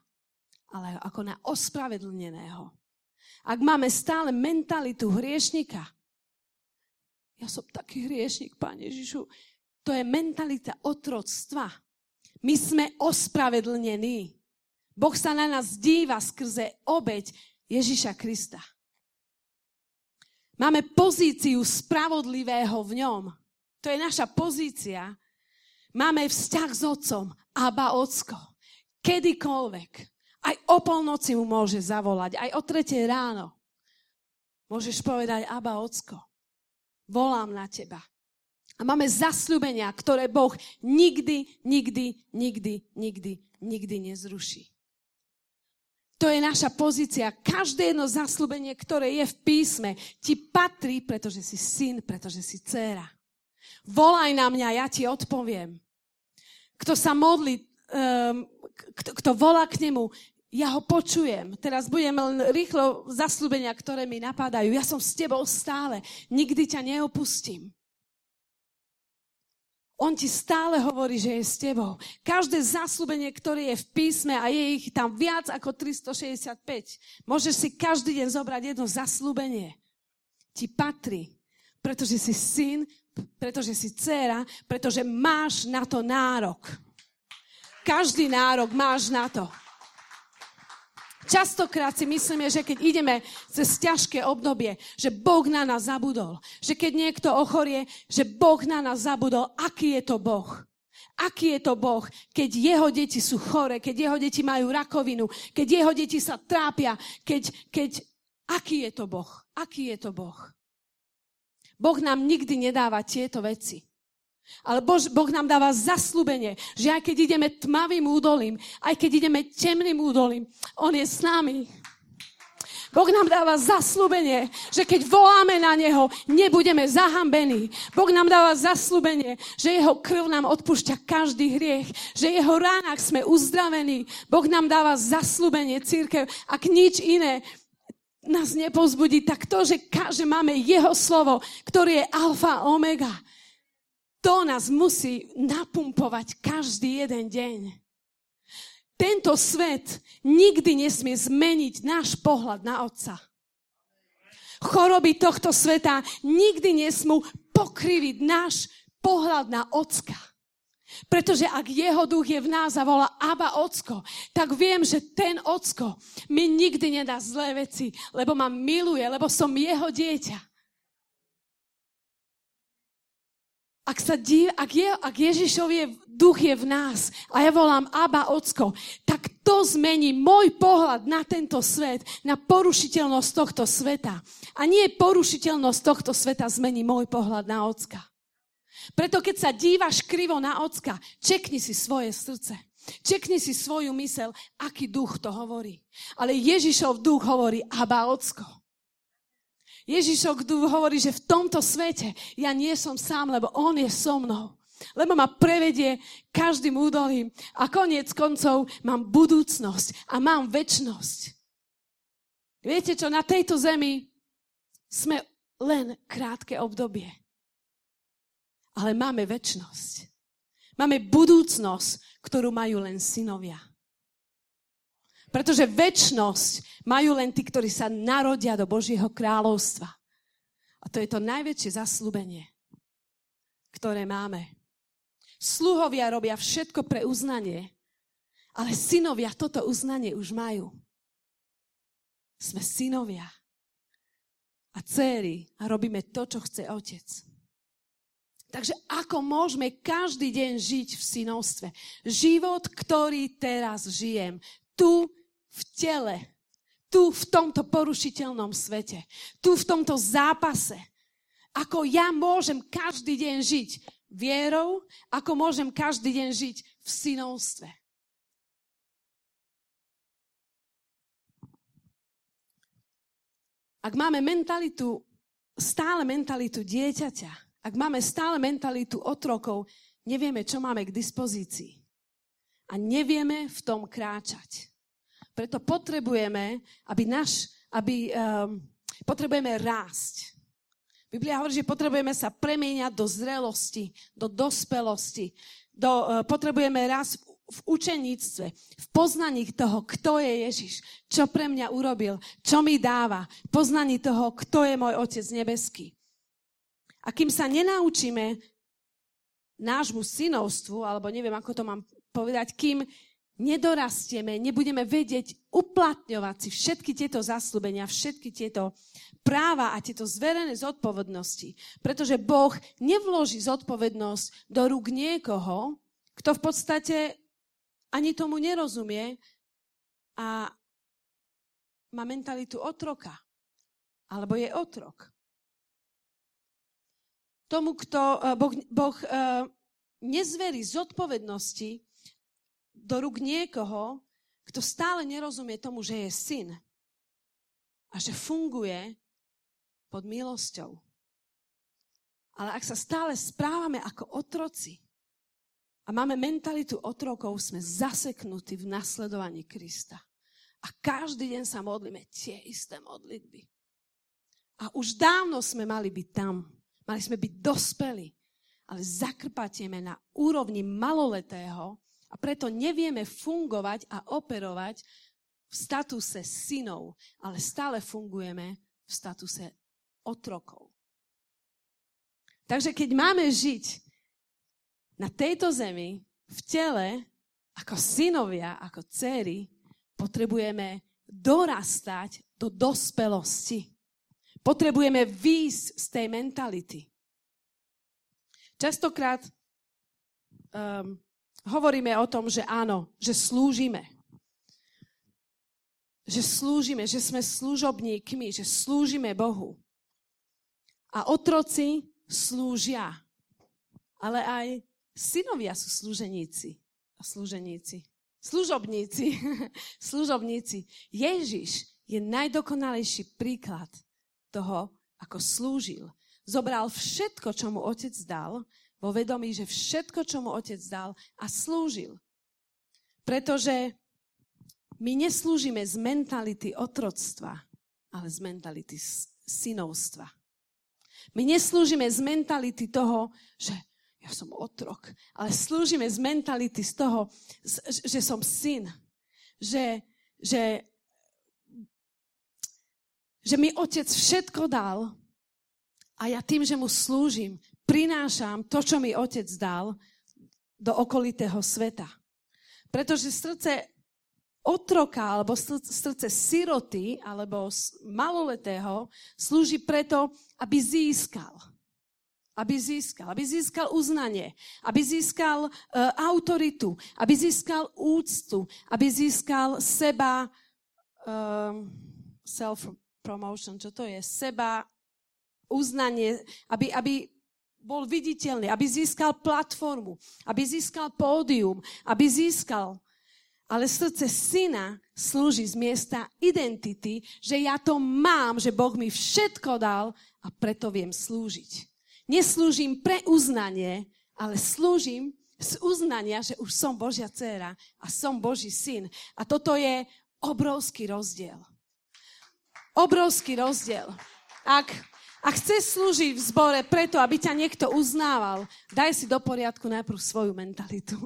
ale ako na ospravedlneného. Ak máme stále mentalitu hriešnika, Ja som taký hriešnik, Pane Ježišu. To je mentalita otroctva. My sme ospravedlnení. Boh sa na nás díva skrze obeď Ježiša Krista. Máme pozíciu spravodlivého v ňom. To je naša pozícia. Máme vzťah s otcom. Aba ocko. Kedykoľvek. Aj o polnoci mu môže zavolať. Aj o tretej ráno. Môžeš povedať, Aba ocko. Volám na teba. A máme zasľubenia, ktoré Boh nikdy, nikdy, nikdy, nikdy, nikdy nezruší. To je naša pozícia. Každé jedno zaslúbenie, ktoré je v písme, ti patrí, pretože si syn, pretože si dcéra. Volaj na mňa, ja ti odpoviem. Kto sa modlí, um, kto, kto volá k nemu, ja ho počujem. Teraz budem len rýchlo zaslúbenia, ktoré mi napadajú. Ja som s tebou stále. Nikdy ťa neopustím. On ti stále hovorí, že je s tebou. Každé zaslúbenie, ktoré je v písme a je ich tam viac ako 365, môžeš si každý deň zobrať jedno zaslúbenie. Ti patrí, pretože si syn, pretože si dcera, pretože máš na to nárok. Každý nárok máš na to. Častokrát si myslíme, že keď ideme cez ťažké obdobie, že Boh na nás zabudol. Že keď niekto ochorie, že Boh na nás zabudol. Aký je to Boh? Aký je to Boh, keď jeho deti sú chore, keď jeho deti majú rakovinu, keď jeho deti sa trápia, keď, keď... Aký je to Boh? Aký je to Boh? Boh nám nikdy nedáva tieto veci. Ale Bož, Boh nám dáva zaslúbenie, že aj keď ideme tmavým údolím, aj keď ideme temným údolím, On je s nami. Boh nám dáva zaslúbenie, že keď voláme na Neho, nebudeme zahambení. Boh nám dáva zaslúbenie, že Jeho krv nám odpúšťa každý hriech, že Jeho ránach sme uzdravení. Boh nám dáva zaslúbenie, církev, ak nič iné nás nepozbudí, tak to, že, že máme Jeho slovo, ktorý je alfa omega to nás musí napumpovať každý jeden deň. Tento svet nikdy nesmie zmeniť náš pohľad na Otca. Choroby tohto sveta nikdy nesmú pokriviť náš pohľad na Ocka. Pretože ak jeho duch je v nás a volá Aba Ocko, tak viem, že ten Ocko mi nikdy nedá zlé veci, lebo ma miluje, lebo som jeho dieťa. Ak, sa dív, ak, je, ak Ježišov je, duch je v nás a ja volám Aba Ocko, tak to zmení môj pohľad na tento svet, na porušiteľnosť tohto sveta. A nie porušiteľnosť tohto sveta zmení môj pohľad na Ocka. Preto keď sa dívaš krivo na Ocka, čekni si svoje srdce. Čekni si svoju mysel, aký duch to hovorí. Ale Ježišov duch hovorí Aba Ocko. Ježišok tu hovorí, že v tomto svete ja nie som sám, lebo On je so mnou. Lebo ma prevedie každým údolím a koniec koncov mám budúcnosť a mám väčnosť. Viete čo, na tejto zemi sme len krátke obdobie. Ale máme väčnosť. Máme budúcnosť, ktorú majú len synovia. Pretože väčnosť majú len tí, ktorí sa narodia do Božieho kráľovstva. A to je to najväčšie zaslúbenie, ktoré máme. Sluhovia robia všetko pre uznanie, ale synovia toto uznanie už majú. Sme synovia a céry a robíme to, čo chce otec. Takže ako môžeme každý deň žiť v synovstve? Život, ktorý teraz žijem, tu v tele, tu v tomto porušiteľnom svete, tu v tomto zápase. Ako ja môžem každý deň žiť vierou, ako môžem každý deň žiť v synovstve. Ak máme mentalitu, stále mentalitu dieťaťa, ak máme stále mentalitu otrokov, nevieme, čo máme k dispozícii. A nevieme v tom kráčať. Preto potrebujeme, aby naš, aby, um, potrebujeme rásť. Biblia hovorí, že potrebujeme sa premieňať do zrelosti, do dospelosti. Do, uh, potrebujeme rásť v učeníctve, v poznaní toho, kto je Ježiš, čo pre mňa urobil, čo mi dáva, poznaní toho, kto je môj Otec nebeský. A kým sa nenaučíme nášmu synovstvu, alebo neviem, ako to mám povedať, kým nedorastieme, nebudeme vedieť uplatňovať si všetky tieto zaslúbenia, všetky tieto práva a tieto zverené zodpovednosti. Pretože Boh nevloží zodpovednosť do rúk niekoho, kto v podstate ani tomu nerozumie a má mentalitu otroka. Alebo je otrok. Tomu, kto eh, Boh, boh uh, nezverí zodpovednosti do rúk niekoho, kto stále nerozumie tomu, že je syn a že funguje pod milosťou. Ale ak sa stále správame ako otroci a máme mentalitu otrokov, sme zaseknutí v nasledovaní Krista. A každý deň sa modlíme tie isté modlitby. A už dávno sme mali byť tam. Mali sme byť dospeli. Ale zakrpatieme na úrovni maloletého a preto nevieme fungovať a operovať v statuse synov, ale stále fungujeme v statuse otrokov. Takže keď máme žiť na tejto zemi v tele ako synovia, ako céry, potrebujeme dorastať do dospelosti. Potrebujeme výjsť z tej mentality. Častokrát um, hovoríme o tom, že áno, že slúžime. Že slúžime, že sme služobníkmi, že slúžime Bohu. A otroci slúžia. Ale aj synovia sú služeníci a služeníci. Služobníci. služobníci. Ježiš je najdokonalejší príklad toho, ako slúžil. Zobral všetko, čo mu otec dal vo vedomí, že všetko, čo mu otec dal a slúžil. Pretože my neslúžime z mentality otroctva, ale z mentality synovstva. My neslúžime z mentality toho, že ja som otrok, ale slúžime z mentality z toho, že som syn. Že, že, že mi otec všetko dal a ja tým, že mu slúžim, prinášam to, čo mi otec dal, do okolitého sveta. Pretože srdce otroka alebo srdce siroty alebo maloletého slúži preto, aby získal. Aby získal, aby získal uznanie, aby získal uh, autoritu, aby získal úctu, aby získal seba uh, self-promotion, čo to je? Seba uznanie, aby, aby bol viditeľný, aby získal platformu, aby získal pódium, aby získal. Ale srdce syna slúži z miesta identity, že ja to mám, že Boh mi všetko dal a preto viem slúžiť. Neslúžim pre uznanie, ale slúžim z uznania, že už som Božia dcéra a som Boží syn. A toto je obrovský rozdiel. Obrovský rozdiel. Ak a chceš slúžiť v zbore preto, aby ťa niekto uznával, daj si do poriadku najprv svoju mentalitu.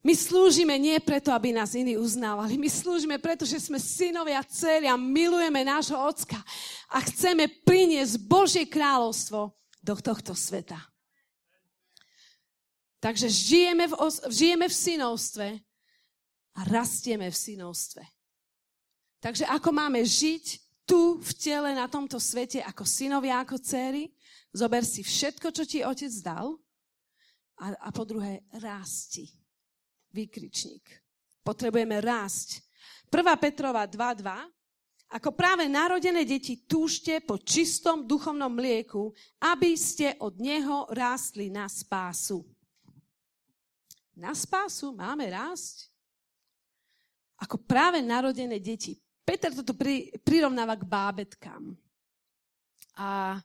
My slúžime nie preto, aby nás iní uznávali. My slúžime preto, že sme synovia dcery a milujeme nášho ocka a chceme priniesť Božie kráľovstvo do tohto sveta. Takže žijeme v, žijeme v synovstve a rastieme v synovstve. Takže ako máme žiť tu v tele na tomto svete ako synovia, ako céry. Zober si všetko, čo ti otec dal a, a po druhé rásti. Výkričník. Potrebujeme rásť. 1. Petrova 2.2 Ako práve narodené deti túžte po čistom duchovnom mlieku, aby ste od neho rástli na spásu. Na spásu máme rásť? Ako práve narodené deti Peter toto pri, prirovnáva k bábetkám. A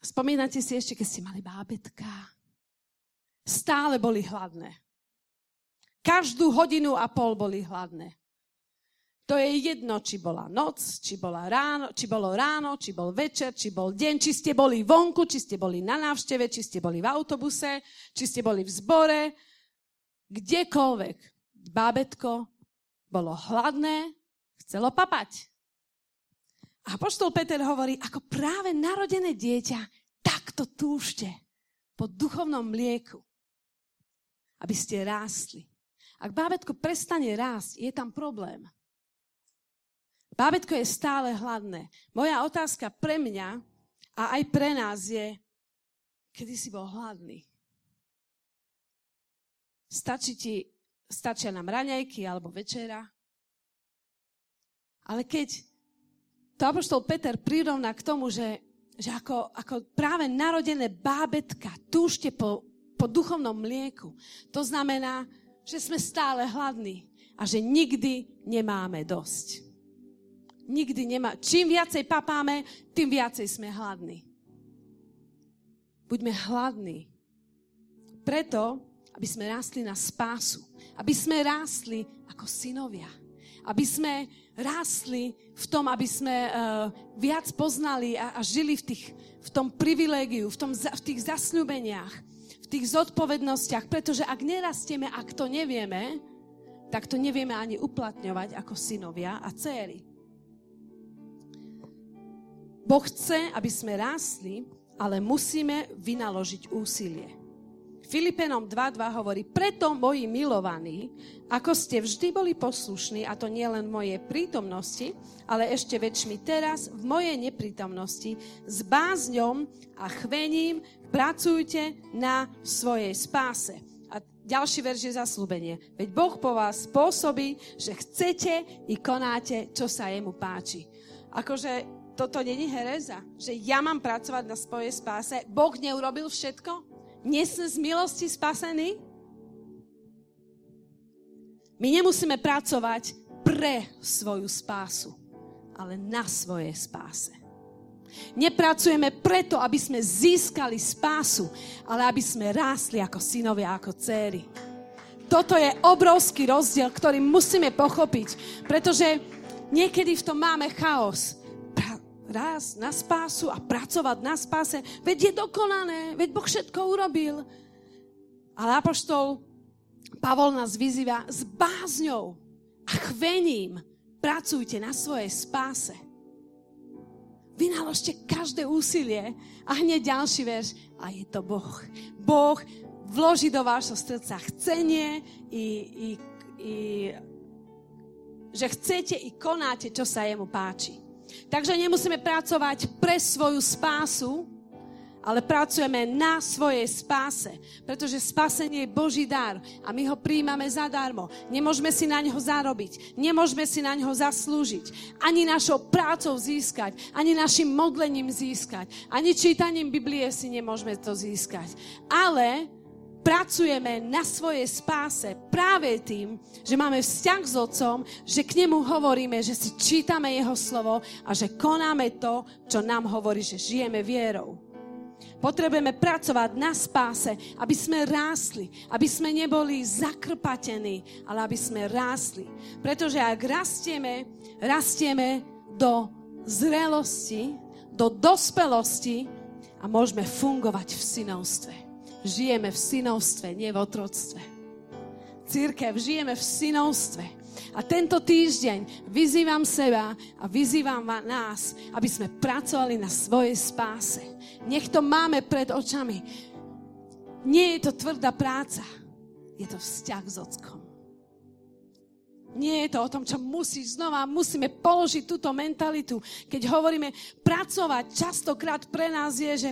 spomínate si ešte, keď ste mali bábetka? Stále boli hladné. Každú hodinu a pol boli hladné. To je jedno, či bola noc, či, bola ráno, či bolo ráno, či bol večer, či bol deň, či ste boli vonku, či ste boli na návšteve, či ste boli v autobuse, či ste boli v zbore, kdekoľvek. Bábetko bolo hladné chcelo papať. A poštol Peter hovorí, ako práve narodené dieťa, tak Preto túžte po duchovnom mlieku, aby ste rástli. Ak bábetko prestane rásť, je tam problém. Bábetko je stále hladné. Moja otázka pre mňa a aj pre nás je, kedy si bol hladný. Stačí ti, stačia nám raňajky alebo večera. Ale keď to apoštol Peter prirovná k tomu, že, že ako, ako práve narodené bábetka túžte po, po duchovnom mlieku, to znamená, že sme stále hladní a že nikdy nemáme dosť. Nikdy nemá. Čím viacej papáme, tým viacej sme hladní. Buďme hladní. Preto, aby sme rástli na spásu. Aby sme rástli ako synovia. Aby sme rástli v tom, aby sme uh, viac poznali a, a žili v, tých, v tom privilégiu, v, tom, v tých zasľúbeniach, v tých zodpovednostiach. Pretože ak nerastieme, ak to nevieme, tak to nevieme ani uplatňovať ako synovia a céry. Boh chce, aby sme rástli, ale musíme vynaložiť úsilie. Filipenom 2.2 hovorí, preto moji milovaní, ako ste vždy boli poslušní, a to nie len v mojej prítomnosti, ale ešte väčšmi teraz, v mojej neprítomnosti, s bázňom a chvením pracujte na svojej spáse. A ďalší verš je zaslúbenie. Veď Boh po vás spôsobí, že chcete i konáte, čo sa jemu páči. Akože toto není hereza, že ja mám pracovať na svojej spáse. Boh neurobil všetko? Nie sme z milosti spasení? My nemusíme pracovať pre svoju spásu, ale na svojej spáse. Nepracujeme preto, aby sme získali spásu, ale aby sme rástli ako synovia, ako céry. Toto je obrovský rozdiel, ktorý musíme pochopiť, pretože niekedy v tom máme chaos raz na spásu a pracovať na spáse. Veď je dokonané, veď Boh všetko urobil. Ale apoštol Pavol nás vyzýva s bázňou a chvením pracujte na svojej spáse. Vynaložte každé úsilie a hneď ďalší verš a je to Boh. Boh vloží do vášho srdca chcenie i, i, i že chcete i konáte, čo sa jemu páči. Takže nemusíme pracovať pre svoju spásu, ale pracujeme na svojej spáse, pretože spasenie je Boží dar a my ho príjmame zadarmo. Nemôžeme si na ňo zarobiť, nemôžeme si na ňo zaslúžiť, ani našou prácou získať, ani našim modlením získať, ani čítaním Biblie si nemôžeme to získať. Ale pracujeme na svojej spáse práve tým, že máme vzťah s Otcom, že k nemu hovoríme, že si čítame Jeho slovo a že konáme to, čo nám hovorí, že žijeme vierou. Potrebujeme pracovať na spáse, aby sme rástli, aby sme neboli zakrpatení, ale aby sme rástli. Pretože ak rastieme, rastieme do zrelosti, do dospelosti a môžeme fungovať v synovstve žijeme v synovstve, nie v otroctve. Církev, žijeme v synovstve. A tento týždeň vyzývam seba a vyzývam nás, aby sme pracovali na svojej spáse. Nech to máme pred očami. Nie je to tvrdá práca, je to vzťah s ockom. Nie je to o tom, čo musí znova, musíme položiť túto mentalitu. Keď hovoríme pracovať, častokrát pre nás je, že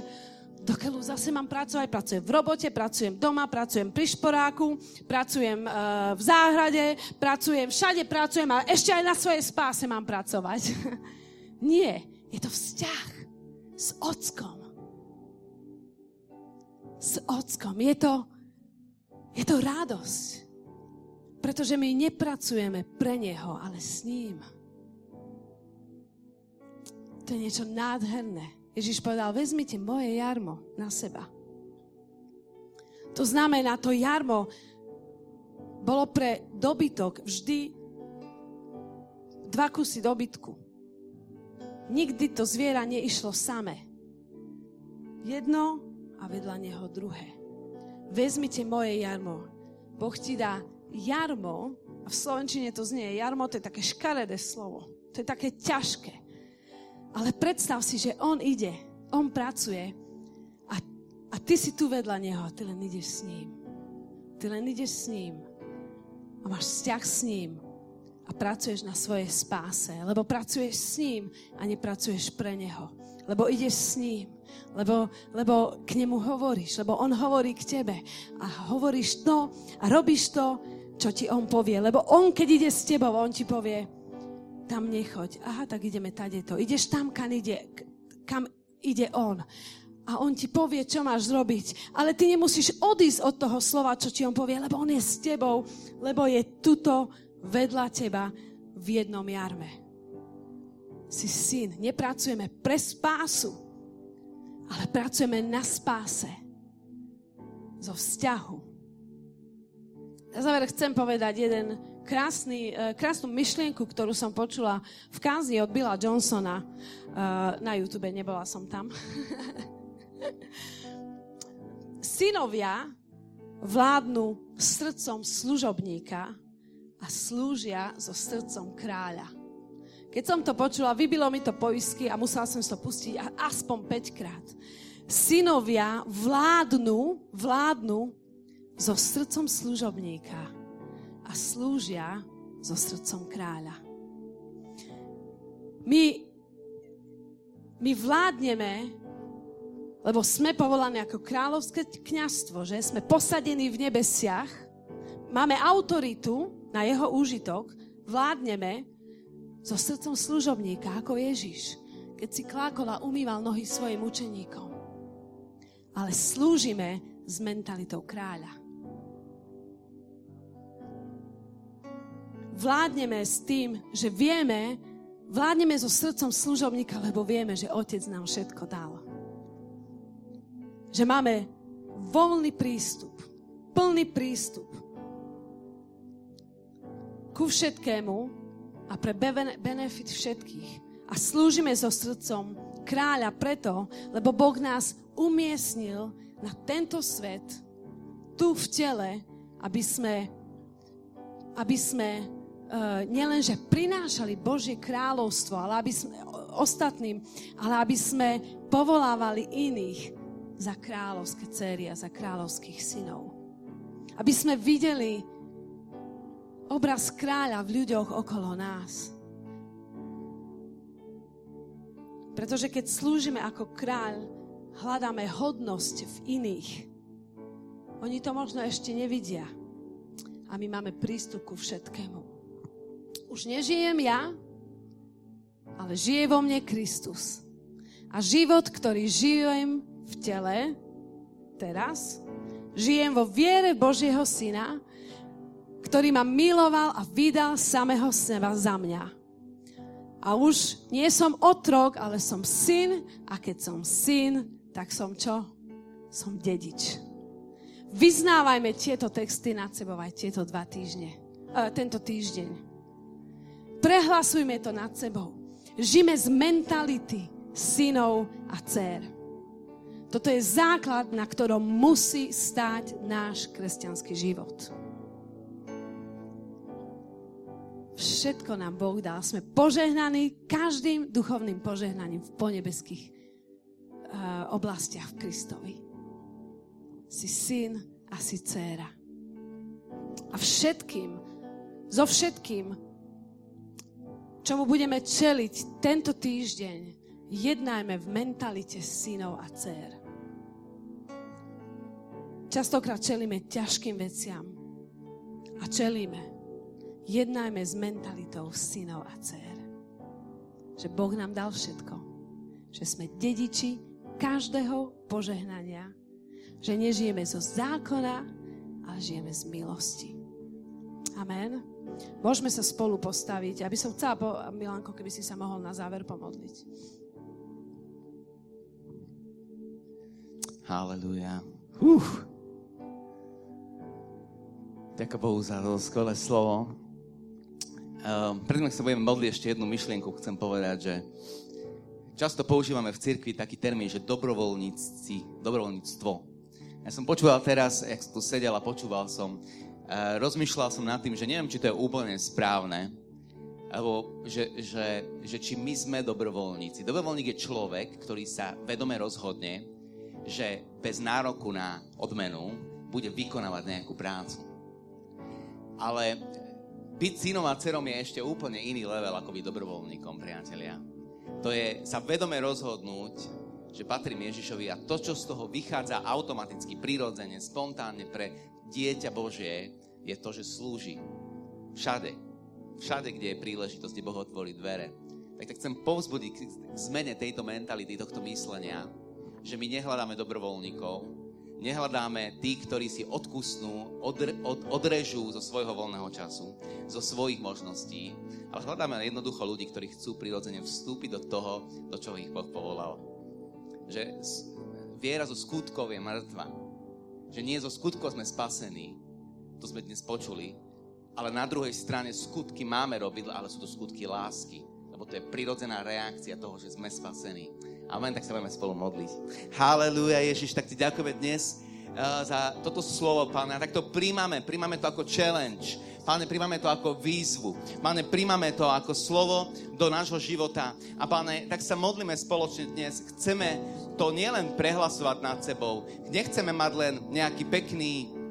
dokeľu zase mám pracovať, pracujem v robote, pracujem doma, pracujem pri šporáku, pracujem uh, v záhrade, pracujem všade, pracujem, ale ešte aj na svojej spáse mám pracovať. Nie, je to vzťah s ockom. S ockom. Je to, je to radosť. Pretože my nepracujeme pre Neho, ale s ním. To je niečo nádherné. Ježiš povedal, vezmite moje jarmo na seba. To znamená, to jarmo bolo pre dobytok vždy dva kusy dobytku. Nikdy to zviera neišlo samé. Jedno a vedľa neho druhé. Vezmite moje jarmo. Boh ti dá jarmo, a v Slovenčine to znie, jarmo to je také škaredé slovo. To je také ťažké. Ale predstav si, že on ide, on pracuje a A ty si tu vedľa neho ty len ideš s ním. Ty len ideš s ním a máš vzťah s ním a pracuješ na svojej spáse, lebo pracuješ s ním a nepracuješ pre neho. Lebo ideš s ním, lebo, lebo k nemu hovoríš, lebo on hovorí k tebe a hovoríš to a robíš to, čo ti on povie. Lebo on, keď ide s tebou, on ti povie, tam nechoď. Aha, tak ideme tade to. Ideš tam, kam ide, kam ide on a on ti povie, čo máš zrobiť. Ale ty nemusíš odísť od toho slova, čo ti on povie, lebo on je s tebou, lebo je tuto vedľa teba v jednom jarme. Si syn. Nepracujeme pre spásu, ale pracujeme na spáse. Zo vzťahu. Na záver chcem povedať jeden krásny, eh, krásnu myšlienku, ktorú som počula v kázni od Billa Johnsona eh, na YouTube. Nebola som tam. Synovia vládnu srdcom služobníka a slúžia so srdcom kráľa. Keď som to počula, vybilo mi to poisky a musela som to pustiť aspoň 5 krát. Synovia vládnu, vládnu so srdcom služobníka a slúžia so srdcom kráľa. My, my vládneme lebo sme povolaní ako kráľovské kňastvo, že sme posadení v nebesiach, máme autoritu na jeho úžitok, vládneme so srdcom služobníka, ako Ježiš, keď si klákol a umýval nohy svojim učeníkom. Ale slúžime s mentalitou kráľa. Vládneme s tým, že vieme, vládneme so srdcom služobníka, lebo vieme, že Otec nám všetko dal že máme voľný prístup, plný prístup ku všetkému a pre benefit všetkých. A slúžime so srdcom kráľa preto, lebo Boh nás umiestnil na tento svet, tu v tele, aby sme, aby sme nielenže prinášali Božie kráľovstvo, ale aby sme ostatným, ale aby sme povolávali iných za kráľovské céry a za kráľovských synov. Aby sme videli obraz kráľa v ľuďoch okolo nás. Pretože keď slúžime ako kráľ, hľadáme hodnosť v iných. Oni to možno ešte nevidia. A my máme prístup ku všetkému. Už nežijem ja, ale žije vo mne Kristus. A život, ktorý žijem, v tele, teraz, žijem vo viere Božieho Syna, ktorý ma miloval a vydal samého seba za mňa. A už nie som otrok, ale som syn a keď som syn, tak som čo? Som dedič. Vyznávajme tieto texty nad sebou aj tieto dva týždne. E, tento týždeň. Prehlasujme to nad sebou. Žime z mentality synov a dcer. Toto je základ, na ktorom musí stáť náš kresťanský život. Všetko nám Boh dal. Sme požehnaní každým duchovným požehnaním v ponebeských uh, oblastiach v Kristovi. Si syn a si dcéra. A všetkým, so všetkým, čomu budeme čeliť tento týždeň, jednajme v mentalite synov a dcer. Častokrát čelíme ťažkým veciam a čelíme. Jednajme s mentalitou synov a dcer. Že Boh nám dal všetko. Že sme dediči každého požehnania. Že nežijeme zo zákona, ale žijeme z milosti. Amen. Môžeme sa spolu postaviť. Aby som chcela, po, Milanko, keby si sa mohol na záver pomodliť. Haleluja. Uh. Ďakujem Bohu za to skvelé slovo. Um, predtým, sa budeme modliť ešte jednu myšlienku, chcem povedať, že často používame v cirkvi taký termín, že dobrovoľníci, dobrovoľníctvo. Ja som počúval teraz, jak som tu sedel a počúval som, rozmýšľal som nad tým, že neviem, či to je úplne správne, alebo že, že, že či my sme dobrovoľníci. Dobrovoľník je človek, ktorý sa vedome rozhodne, že bez nároku na odmenu bude vykonávať nejakú prácu. Ale byť synom a dcerom je ešte úplne iný level ako byť dobrovoľníkom, priatelia. To je sa vedome rozhodnúť, že patrím Ježišovi a to, čo z toho vychádza automaticky, prirodzene, spontánne pre dieťa Božie, je to, že slúži. Všade. Všade, kde je príležitosť, kde Boh otvorí dvere. Tak, tak chcem povzbudiť k zmene tejto mentality, tohto myslenia, že my nehľadáme dobrovoľníkov, nehľadáme tých, ktorí si odkusnú, odr, od, odrežú zo svojho voľného času, zo svojich možností, ale hľadáme jednoducho ľudí, ktorí chcú prirodzene vstúpiť do toho, do čoho ich Boh povolal. Že viera zo skutkov je mŕtva. Že nie zo skutkov sme spasení, to sme dnes počuli, ale na druhej strane skutky máme robiť, ale sú to skutky lásky. Lebo to je prirodzená reakcia toho, že sme spasení. Amen, tak sa budeme spolu modliť. Halelúja, Ježiš, tak ti ďakujeme dnes uh, za toto slovo, Pane. A tak to príjmame, príjmame to ako challenge. Páne, príjmame to ako výzvu. Páne, príjmame to ako slovo do nášho života. A páne, tak sa modlíme spoločne dnes. Chceme to nielen prehlasovať nad sebou. Nechceme mať len nejaký pekný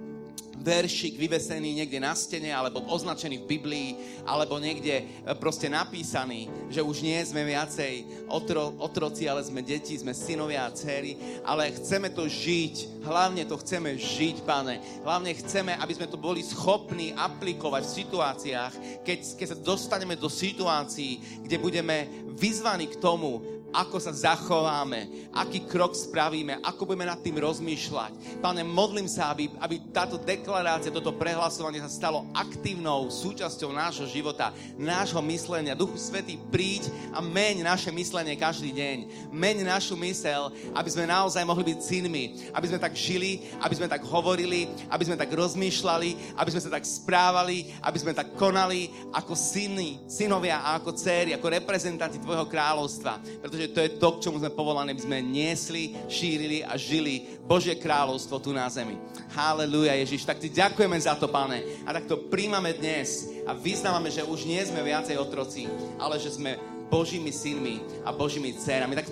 veršik vyvesený niekde na stene, alebo označený v Biblii, alebo niekde e, proste napísaný, že už nie sme viacej otro, otroci, ale sme deti, sme synovia a dcery, ale chceme to žiť, hlavne to chceme žiť, pane. Hlavne chceme, aby sme to boli schopní aplikovať v situáciách, keď, keď sa dostaneme do situácií, kde budeme vyzvaní k tomu, ako sa zachováme, aký krok spravíme, ako budeme nad tým rozmýšľať. Pane, modlím sa, aby, aby táto deklarácia, toto prehlasovanie sa stalo aktívnou súčasťou nášho života, nášho myslenia. Duchu Svetý, príď a meň naše myslenie každý deň. Meň našu mysel, aby sme naozaj mohli byť synmi, aby sme tak žili, aby sme tak hovorili, aby sme tak rozmýšľali, aby sme sa tak správali, aby sme tak konali ako syny, synovia a ako céry, ako reprezentanti Tvojho kráľovstva. Pretože že to je to, k čomu sme povolaní, aby sme niesli, šírili a žili Božie kráľovstvo tu na zemi. Haleluja, Ježiš. Tak ti ďakujeme za to, pane. A tak to príjmame dnes a vyznávame, že už nie sme viacej otroci, ale že sme Božími synmi a Božími dcerami. Tak